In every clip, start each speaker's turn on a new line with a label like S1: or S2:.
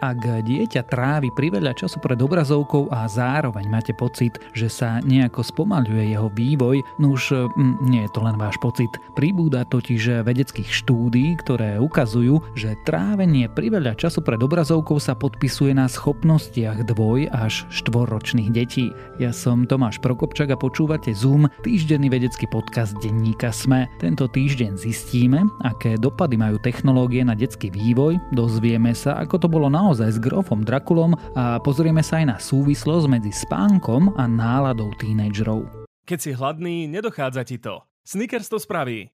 S1: Ak dieťa trávi priveľa času pred obrazovkou a zároveň máte pocit, že sa nejako spomaľuje jeho vývoj, no už mm, nie je to len váš pocit. Pribúda totiž vedeckých štúdí, ktoré ukazujú, že trávenie priveľa času pred obrazovkou sa podpisuje na schopnostiach dvoj až štvorročných detí. Ja som Tomáš Prokopčak a počúvate Zoom, týždenný vedecký podcast denníka SME. Tento týždeň zistíme, aké dopady majú technológie na detský vývoj, dozvieme sa, ako to bolo naozaj naozaj s grofom Drakulom a pozrieme sa aj na súvislosť medzi spánkom a náladou tínedžerov.
S2: Keď si hladný, nedochádza ti to. Snickers to spraví.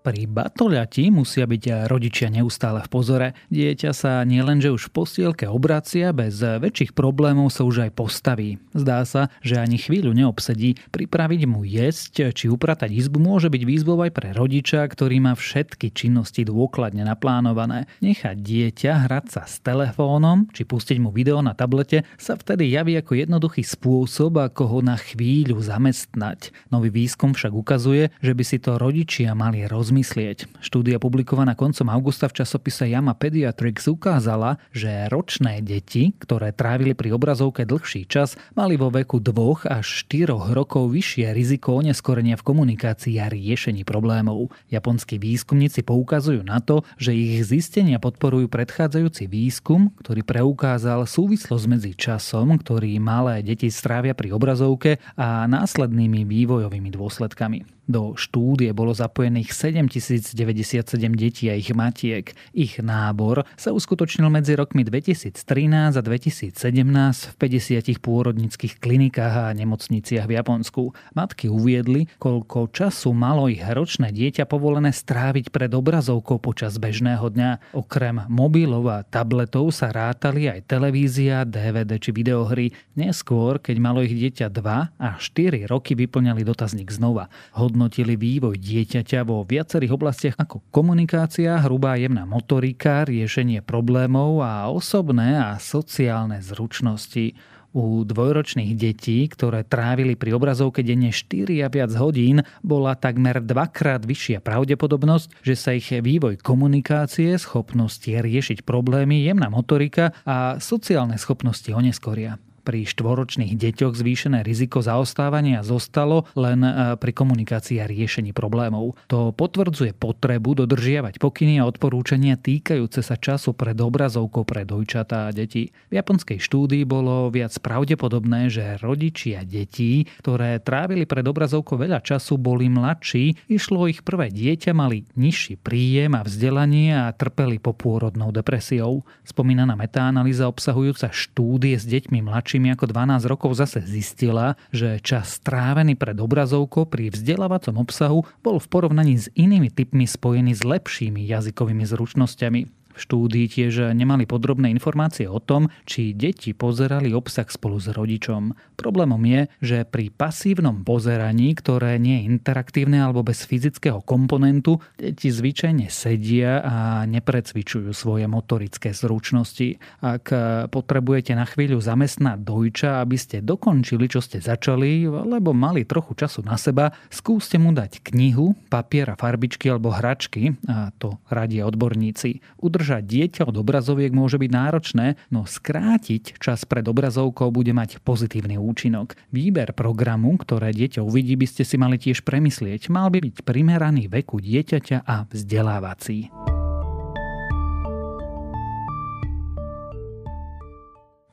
S1: Pri batoľati musia byť rodičia neustále v pozore. Dieťa sa nielenže už v postielke obracia, bez väčších problémov sa už aj postaví. Zdá sa, že ani chvíľu neobsedí. Pripraviť mu jesť či upratať izbu môže byť výzvou aj pre rodiča, ktorý má všetky činnosti dôkladne naplánované. Nechať dieťa hrať sa s telefónom či pustiť mu video na tablete sa vtedy javí ako jednoduchý spôsob, ako ho na chvíľu zamestnať. Nový výskum však ukazuje, že by si to rodičia mali roz rozmyslieť. Štúdia publikovaná koncom augusta v časopise Yama Pediatrics ukázala, že ročné deti, ktoré trávili pri obrazovke dlhší čas, mali vo veku 2 až 4 rokov vyššie riziko oneskorenia v komunikácii a riešení problémov. Japonskí výskumníci poukazujú na to, že ich zistenia podporujú predchádzajúci výskum, ktorý preukázal súvislosť medzi časom, ktorý malé deti strávia pri obrazovke a následnými vývojovými dôsledkami. Do štúdie bolo zapojených 7097 detí a ich matiek. Ich nábor sa uskutočnil medzi rokmi 2013 a 2017 v 50 pôrodnických klinikách a nemocniciach v Japonsku. Matky uviedli, koľko času malo ich ročné dieťa povolené stráviť pred obrazovkou počas bežného dňa. Okrem mobilov a tabletov sa rátali aj televízia, DVD či videohry. Neskôr, keď malo ich dieťa 2 a 4 roky, vyplňali dotazník znova. Hodno hodnotili vývoj dieťaťa vo viacerých oblastiach ako komunikácia, hrubá jemná motorika, riešenie problémov a osobné a sociálne zručnosti. U dvojročných detí, ktoré trávili pri obrazovke denne 4 a viac hodín, bola takmer dvakrát vyššia pravdepodobnosť, že sa ich vývoj komunikácie, schopnosti riešiť problémy, jemná motorika a sociálne schopnosti oneskoria pri štvoročných deťoch zvýšené riziko zaostávania zostalo len e, pri komunikácii a riešení problémov. To potvrdzuje potrebu dodržiavať pokyny a odporúčania týkajúce sa času pred obrazovkou pre dojčatá a deti. V japonskej štúdii bolo viac pravdepodobné, že rodičia detí, ktoré trávili pred obrazovkou veľa času, boli mladší, išlo ich prvé dieťa, mali nižší príjem a vzdelanie a trpeli popôrodnou depresiou. Spomínaná metaanalýza obsahujúca štúdie s deťmi mladšími mladšími ako 12 rokov zase zistila, že čas strávený pred obrazovkou pri vzdelávacom obsahu bol v porovnaní s inými typmi spojený s lepšími jazykovými zručnosťami. V štúdii tiež nemali podrobné informácie o tom, či deti pozerali obsah spolu s rodičom. Problémom je, že pri pasívnom pozeraní, ktoré nie je interaktívne alebo bez fyzického komponentu, deti zvyčajne sedia a neprecvičujú svoje motorické zručnosti. Ak potrebujete na chvíľu zamestnať dojča, aby ste dokončili, čo ste začali, alebo mali trochu času na seba, skúste mu dať knihu, papier a farbičky alebo hračky, a to radia odborníci udržať dieťa od obrazoviek môže byť náročné, no skrátiť čas pred obrazovkou bude mať pozitívny účinok. Výber programu, ktoré dieťa uvidí, by ste si mali tiež premyslieť. Mal by byť primeraný veku dieťaťa a vzdelávací.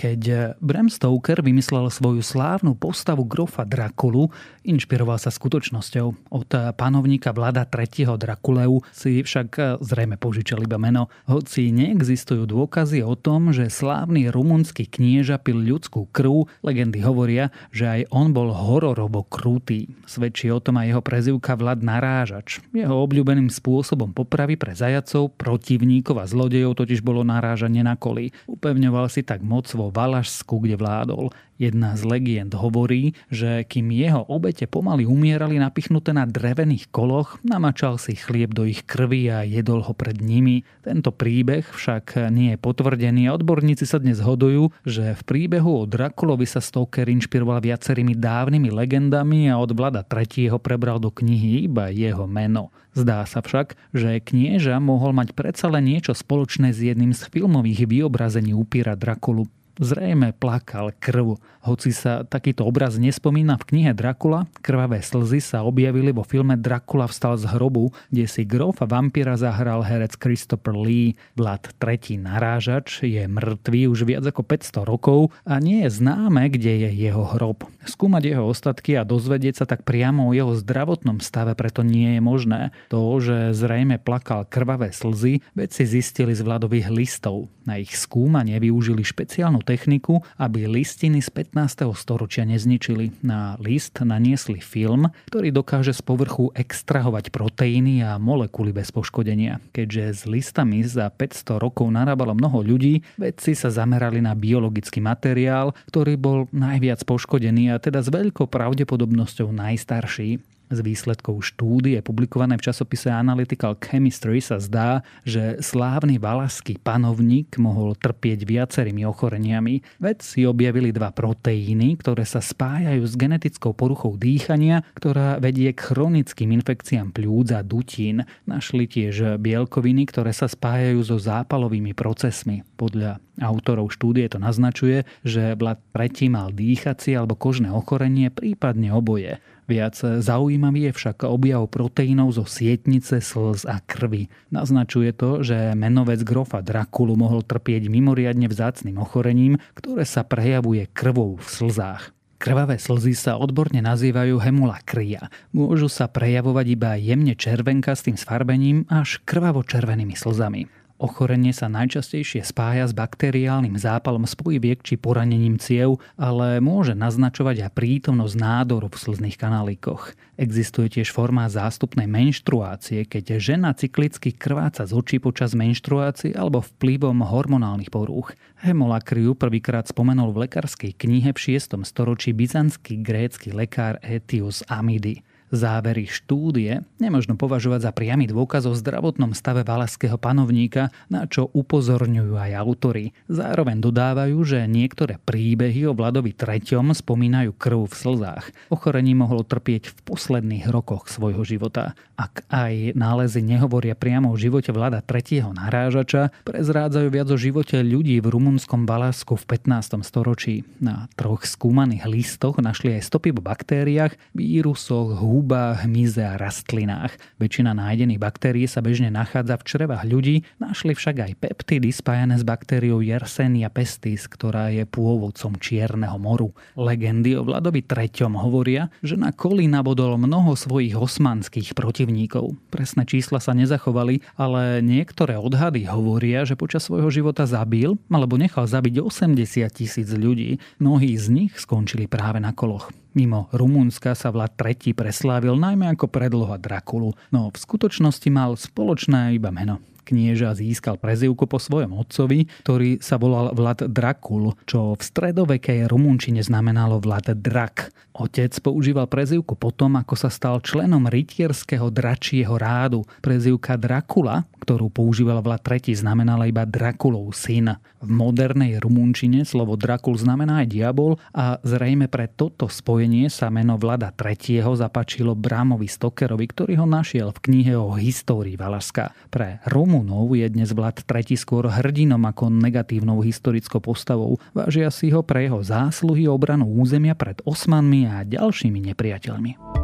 S1: Keď Bram Stoker vymyslel svoju slávnu postavu grofa Drakulu, inšpiroval sa skutočnosťou. Od panovníka vláda 3. Drakuleu si však zrejme požičal iba meno. Hoci neexistujú dôkazy o tom, že slávny rumunský knieža pil ľudskú krv, legendy hovoria, že aj on bol hororobo krutý. Svedčí o tom aj jeho prezivka Vlad Narážač. Jeho obľúbeným spôsobom popravy pre zajacov, protivníkov a zlodejov totiž bolo narážanie na koli. Upevňoval si tak moc vo vo Valašsku, kde vládol. Jedna z legend hovorí, že kým jeho obete pomaly umierali napichnuté na drevených koloch, namačal si chlieb do ich krvi a jedol ho pred nimi. Tento príbeh však nie je potvrdený a odborníci sa dnes hodujú, že v príbehu o Drakulovi sa Stoker inšpiroval viacerými dávnymi legendami a od Vlada III. prebral do knihy iba jeho meno. Zdá sa však, že knieža mohol mať predsa len niečo spoločné s jedným z filmových vyobrazení upíra Drakulu. Zrejme plakal krv. Hoci sa takýto obraz nespomína v knihe Dracula, krvavé slzy sa objavili vo filme Dracula vstal z hrobu, kde si grofa vampíra zahral herec Christopher Lee. Vlad III narážač je mŕtvý už viac ako 500 rokov a nie je známe, kde je jeho hrob. Skúmať jeho ostatky a dozvedieť sa tak priamo o jeho zdravotnom stave preto nie je možné. To, že zrejme plakal krvavé slzy, vedci zistili z vladových listov. Na ich skúmanie využili špeciálnu techniku, aby listiny z 15. storočia nezničili. Na list naniesli film, ktorý dokáže z povrchu extrahovať proteíny a molekuly bez poškodenia. Keďže s listami za 500 rokov narábalo mnoho ľudí, vedci sa zamerali na biologický materiál, ktorý bol najviac poškodený a teda s veľkou pravdepodobnosťou najstarší. Z výsledkov štúdie publikované v časopise Analytical Chemistry sa zdá, že slávny valaský panovník mohol trpieť viacerými ochoreniami. Vedci objavili dva proteíny, ktoré sa spájajú s genetickou poruchou dýchania, ktorá vedie k chronickým infekciám pľúc a dutín. Našli tiež bielkoviny, ktoré sa spájajú so zápalovými procesmi. Podľa autorov štúdie to naznačuje, že Vlad predtým mal dýchacie alebo kožné ochorenie, prípadne oboje. Viac zaujímavý je však objav proteínov zo sietnice, slz a krvi. Naznačuje to, že menovec grofa Drakulu mohol trpieť mimoriadne vzácným ochorením, ktoré sa prejavuje krvou v slzách. Krvavé slzy sa odborne nazývajú hemulakria. Môžu sa prejavovať iba jemne červenka s tým sfarbením až krvavo-červenými slzami. Ochorenie sa najčastejšie spája s bakteriálnym zápalom spojiviek či poranením ciev, ale môže naznačovať aj prítomnosť nádoru v slzných kanálikoch. Existuje tiež forma zástupnej menštruácie, keď žena cyklicky krváca z očí počas menštruácie alebo vplyvom hormonálnych porúch. Hemolakriu prvýkrát spomenul v lekárskej knihe v 6. storočí byzantský grécky lekár Etius Amidy. Závery štúdie nemožno považovať za priamy dôkaz o zdravotnom stave valaského panovníka, na čo upozorňujú aj autory. Zároveň dodávajú, že niektoré príbehy o Vladovi III. spomínajú krv v slzách. Ochorení mohol trpieť v posledných rokoch svojho života. Ak aj nálezy nehovoria priamo o živote Vlada III. narážača, prezrádzajú viac o živote ľudí v rumunskom Balasku v 15. storočí. Na troch skúmaných listoch našli aj stopy po baktériách, vírusoch, hú húbach, hmyze a rastlinách. Väčšina nájdených baktérií sa bežne nachádza v črevách ľudí, našli však aj peptidy spájané s baktériou Yersenia pestis, ktorá je pôvodcom Čierneho moru. Legendy o Vladovi III. hovoria, že na koli nabodol mnoho svojich osmanských protivníkov. Presné čísla sa nezachovali, ale niektoré odhady hovoria, že počas svojho života zabil alebo nechal zabiť 80 tisíc ľudí. Mnohí z nich skončili práve na koloch. Mimo Rumunska sa Vlad III preslávil najmä ako predloha Drakulu, no v skutočnosti mal spoločné iba meno knieža získal prezivku po svojom otcovi, ktorý sa volal Vlad Drakul, čo v stredovekej rumunčine znamenalo Vlad Drak. Otec používal prezivku potom, ako sa stal členom rytierského dračieho rádu. Prezivka Drakula, ktorú používal Vlad III, znamenala iba Drakulov syn. V modernej rumunčine slovo Drakul znamená aj diabol a zrejme pre toto spojenie sa meno Vlada III zapačilo Brámovi Stokerovi, ktorý ho našiel v knihe o histórii Valašska. Pre Rumunov je dnes Vlad III skôr hrdinom ako negatívnou historickou postavou. Vážia si ho pre jeho zásluhy obranu územia pred Osmanmi a ďalšími nepriateľmi.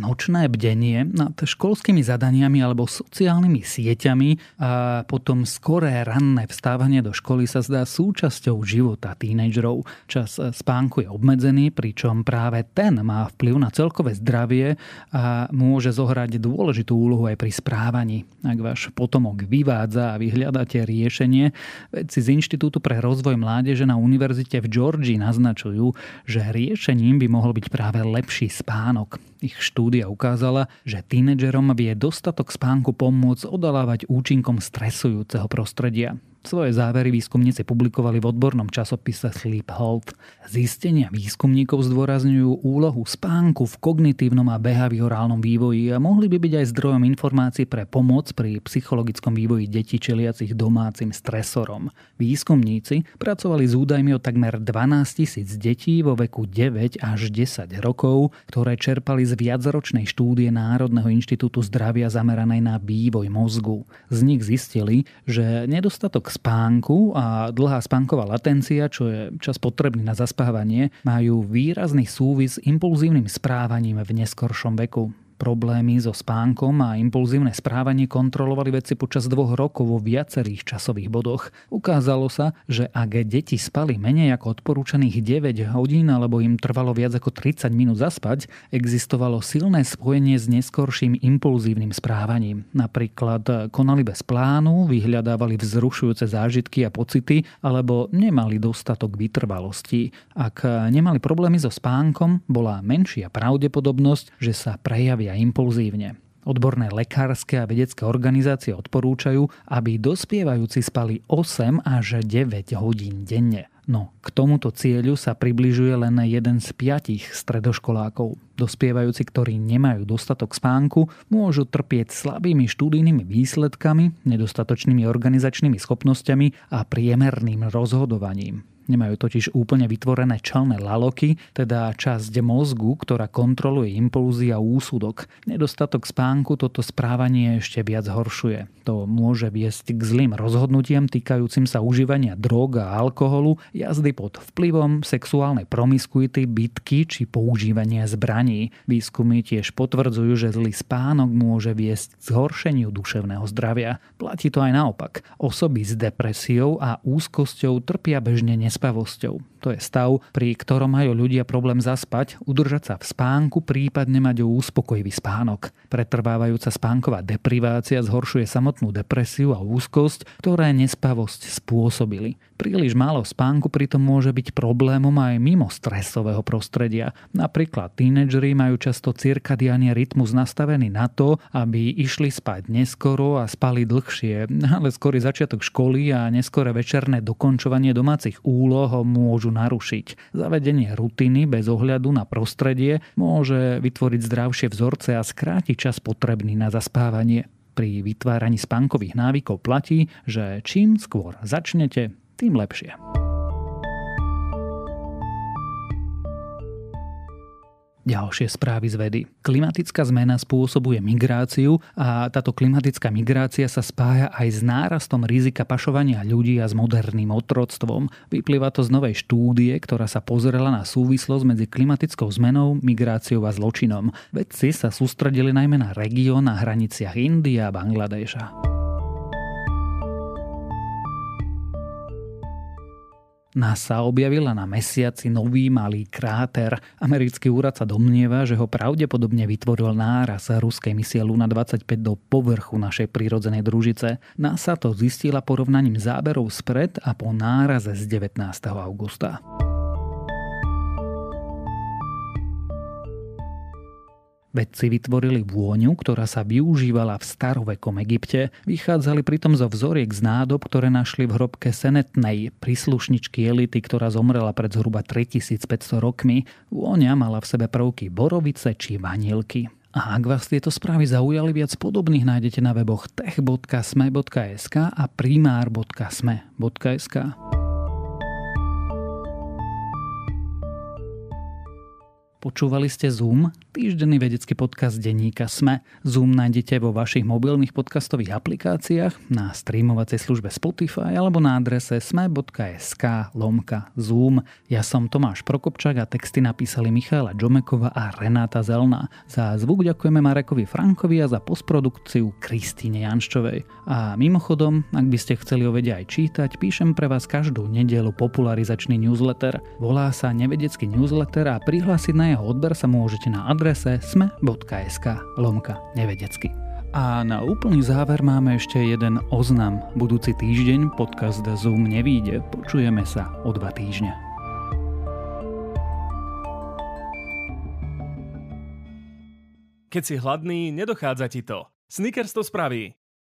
S1: Nočné bdenie nad školskými zadaniami alebo sociálnymi sieťami a potom skoré ranné vstávanie do školy sa zdá súčasťou života tínejdžerov. Čas spánku je obmedzený, pričom práve ten má vplyv na celkové zdravie a môže zohrať dôležitú úlohu aj pri správaní. Ak váš potomok vyvádza a vy hľadáte riešenie, vedci z Inštitútu pre rozvoj mládeže na univerzite v Georgii naznačujú, že riešením by mohol byť práve lepší spánok. Ich štúdia ukázala, že tínedžerom vie dostatok spánku pomôcť odalávať účinkom stresujúceho prostredia. Svoje závery výskumníci publikovali v odbornom časopise Sleep Health. Zistenia výskumníkov zdôrazňujú úlohu spánku v kognitívnom a behaviorálnom vývoji a mohli by byť aj zdrojom informácií pre pomoc pri psychologickom vývoji detí čeliacich domácim stresorom. Výskumníci pracovali s údajmi o takmer 12 tisíc detí vo veku 9 až 10 rokov, ktoré čerpali z viacročnej štúdie Národného inštitútu zdravia zameranej na vývoj mozgu. Z nich zistili, že nedostatok spánku a dlhá spánková latencia, čo je čas potrebný na zaspávanie, majú výrazný súvis s impulzívnym správaním v neskoršom veku problémy so spánkom a impulzívne správanie kontrolovali vedci počas dvoch rokov vo viacerých časových bodoch. Ukázalo sa, že ak deti spali menej ako odporúčaných 9 hodín alebo im trvalo viac ako 30 minút zaspať, existovalo silné spojenie s neskorším impulzívnym správaním. Napríklad konali bez plánu, vyhľadávali vzrušujúce zážitky a pocity alebo nemali dostatok vytrvalosti. Ak nemali problémy so spánkom, bola menšia pravdepodobnosť, že sa prejavia a impulzívne. Odborné lekárske a vedecké organizácie odporúčajú, aby dospievajúci spali 8 až 9 hodín denne. No, k tomuto cieľu sa približuje len jeden z piatich stredoškolákov. Dospievajúci, ktorí nemajú dostatok spánku, môžu trpieť slabými štúdijnými výsledkami, nedostatočnými organizačnými schopnosťami a priemerným rozhodovaním. Nemajú totiž úplne vytvorené čelné laloky, teda časť mozgu, ktorá kontroluje impulzy a úsudok. Nedostatok spánku toto správanie ešte viac horšuje. To môže viesť k zlým rozhodnutiam týkajúcim sa užívania drog a alkoholu, jazdy pod vplyvom sexuálnej promiskuity, bitky či používania zbraní. Výskumy tiež potvrdzujú, že zlý spánok môže viesť k zhoršeniu duševného zdravia. Platí to aj naopak. Osoby s depresiou a úzkosťou trpia bežne nespánku nespavosťou. To je stav, pri ktorom majú ľudia problém zaspať, udržať sa v spánku, prípadne mať uspokojivý spánok. Pretrvávajúca spánková deprivácia zhoršuje samotnú depresiu a úzkosť, ktoré nespavosť spôsobili. Príliš málo spánku pritom môže byť problémom aj mimo stresového prostredia. Napríklad tínedžeri majú často cirkadiálny rytmus nastavený na to, aby išli spať neskoro a spali dlhšie, ale skorý začiatok školy a neskore večerné dokončovanie domácich úloh môžu narušiť. Zavedenie rutiny bez ohľadu na prostredie môže vytvoriť zdravšie vzorce a skrátiť čas potrebný na zaspávanie. Pri vytváraní spánkových návykov platí, že čím skôr začnete, tým lepšie. Ďalšie správy z vedy. Klimatická zmena spôsobuje migráciu a táto klimatická migrácia sa spája aj s nárastom rizika pašovania ľudí a s moderným otroctvom. Vyplýva to z novej štúdie, ktorá sa pozrela na súvislosť medzi klimatickou zmenou, migráciou a zločinom. Vedci sa sústredili najmä na región na hraniciach India a Bangladeša. NASA objavila na mesiaci nový malý kráter. Americký úrad sa domnieva, že ho pravdepodobne vytvoril náraz ruskej misie Luna 25 do povrchu našej prírodzenej družice. NASA to zistila porovnaním záberov spred a po náraze z 19. augusta. Vedci vytvorili vôňu, ktorá sa využívala v starovekom Egypte. Vychádzali pritom zo vzoriek z nádob, ktoré našli v hrobke Senetnej, príslušničky elity, ktorá zomrela pred zhruba 3500 rokmi. Vôňa mala v sebe prvky borovice či vanilky. A ak vás tieto správy zaujali, viac podobných nájdete na weboch tech.sme.sk a primár.sme.sk. Počúvali ste Zoom, týždenný vedecký podcast denníka SME. Zoom nájdete vo vašich mobilných podcastových aplikáciách, na streamovacej službe Spotify alebo na adrese sme.sk lomka Zoom. Ja som Tomáš Prokopčák a texty napísali Michála Džomekova a Renáta Zelná. Za zvuk ďakujeme Marekovi Frankovi a za postprodukciu Kristýne Janščovej. A mimochodom, ak by ste chceli o vede aj čítať, píšem pre vás každú nedelu popularizačný newsletter. Volá sa Nevedecký newsletter a prihlásiť na jeho odber sa môžete na adrese sme.sk lomka nevedecky. A na úplný záver máme ešte jeden oznam. Budúci týždeň podcast Zoom nevíde. Počujeme sa o dva týždne.
S2: Keď si hladný, nedochádza ti to. Snickers to spraví.